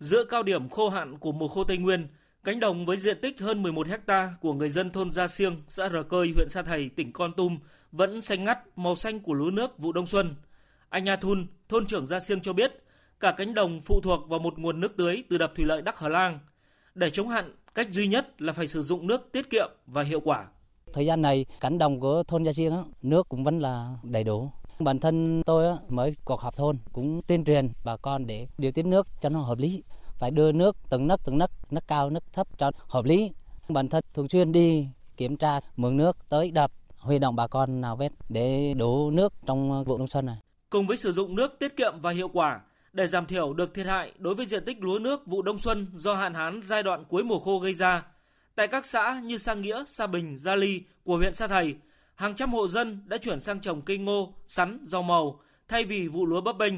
Giữa cao điểm khô hạn của mùa khô Tây Nguyên, cánh đồng với diện tích hơn 11 hecta của người dân thôn Gia Siêng, xã Rờ Cơi, huyện Sa Thầy, tỉnh Con Tum vẫn xanh ngắt màu xanh của lúa nước vụ đông xuân. Anh A Thun, thôn trưởng Gia Siêng cho biết, cả cánh đồng phụ thuộc vào một nguồn nước tưới từ đập thủy lợi Đắc Hờ Lang. Để chống hạn, cách duy nhất là phải sử dụng nước tiết kiệm và hiệu quả. Thời gian này, cánh đồng của thôn Gia Siêng nước cũng vẫn là đầy đủ. Bản thân tôi mới cuộc họp thôn cũng tuyên truyền bà con để điều tiết nước cho nó hợp lý. Phải đưa nước từng nấc từng nấc, nấc cao, nấc thấp cho hợp lý. Bản thân thường xuyên đi kiểm tra mương nước tới đập, huy động bà con nào vét để đủ nước trong vụ đông xuân này. Cùng với sử dụng nước tiết kiệm và hiệu quả, để giảm thiểu được thiệt hại đối với diện tích lúa nước vụ đông xuân do hạn hán giai đoạn cuối mùa khô gây ra, tại các xã như Sa Nghĩa, Sa Bình, Gia Ly của huyện Sa Thầy, hàng trăm hộ dân đã chuyển sang trồng cây ngô, sắn, rau màu thay vì vụ lúa bấp bênh.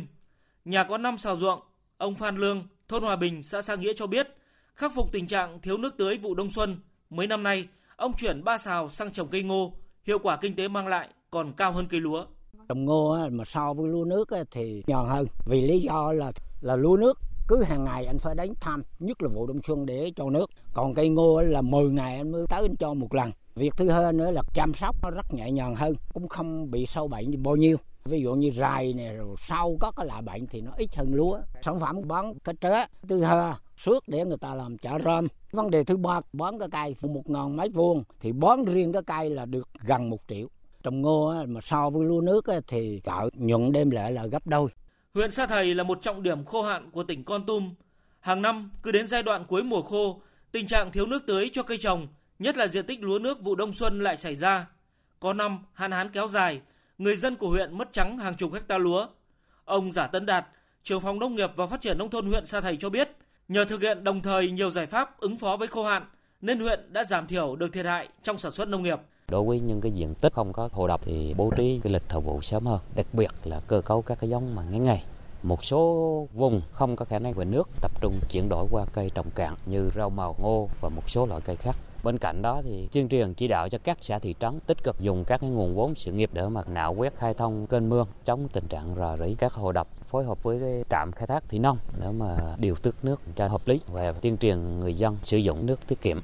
Nhà có 5 xào ruộng, ông Phan Lương, thôn Hòa Bình, xã Sa Nghĩa cho biết, khắc phục tình trạng thiếu nước tưới vụ đông xuân, mấy năm nay ông chuyển 3 xào sang trồng cây ngô, hiệu quả kinh tế mang lại còn cao hơn cây lúa. Trồng ngô mà so với lúa nước thì nhòn hơn vì lý do là là lúa nước cứ hàng ngày anh phải đến thăm, nhất là vụ đông xuân để cho nước. Còn cây ngô là 10 ngày anh mới tới anh cho một lần. Việc thứ hai nữa là chăm sóc nó rất nhẹ nhàng hơn, cũng không bị sâu bệnh bao nhiêu. Ví dụ như rài này rồi sau có cái loại bệnh thì nó ít hơn lúa. Sản phẩm bán cái trớ. Thứ hai suốt để người ta làm chả rơm. Vấn đề thứ ba bón cái cây một ngàn mấy vuông thì bón riêng cái cây là được gần một triệu. Trồng ngô mà so với lúa nước thì lợi nhuận đem lại là gấp đôi. Huyện Sa Thầy là một trọng điểm khô hạn của tỉnh Con Tum. Hàng năm cứ đến giai đoạn cuối mùa khô, tình trạng thiếu nước tưới cho cây trồng, nhất là diện tích lúa nước vụ đông xuân lại xảy ra. Có năm hạn hán kéo dài, người dân của huyện mất trắng hàng chục hecta lúa. Ông Giả Tấn Đạt, trưởng phòng nông nghiệp và phát triển nông thôn huyện Sa Thầy cho biết, nhờ thực hiện đồng thời nhiều giải pháp ứng phó với khô hạn, nên huyện đã giảm thiểu được thiệt hại trong sản xuất nông nghiệp. Đối với những cái diện tích không có hồ đập thì bố trí cái lịch thời vụ sớm hơn, đặc biệt là cơ cấu các cái giống mà ngắn ngày. Một số vùng không có khả năng về nước tập trung chuyển đổi qua cây trồng cạn như rau màu, ngô và một số loại cây khác. Bên cạnh đó thì tuyên truyền chỉ đạo cho các xã thị trấn tích cực dùng các cái nguồn vốn sự nghiệp để mà nạo quét khai thông kênh mương, chống tình trạng rò rỉ các hồ đập, phối hợp với cái trạm khai thác thủy nông để mà điều tiết nước cho hợp lý và tuyên truyền người dân sử dụng nước tiết kiệm.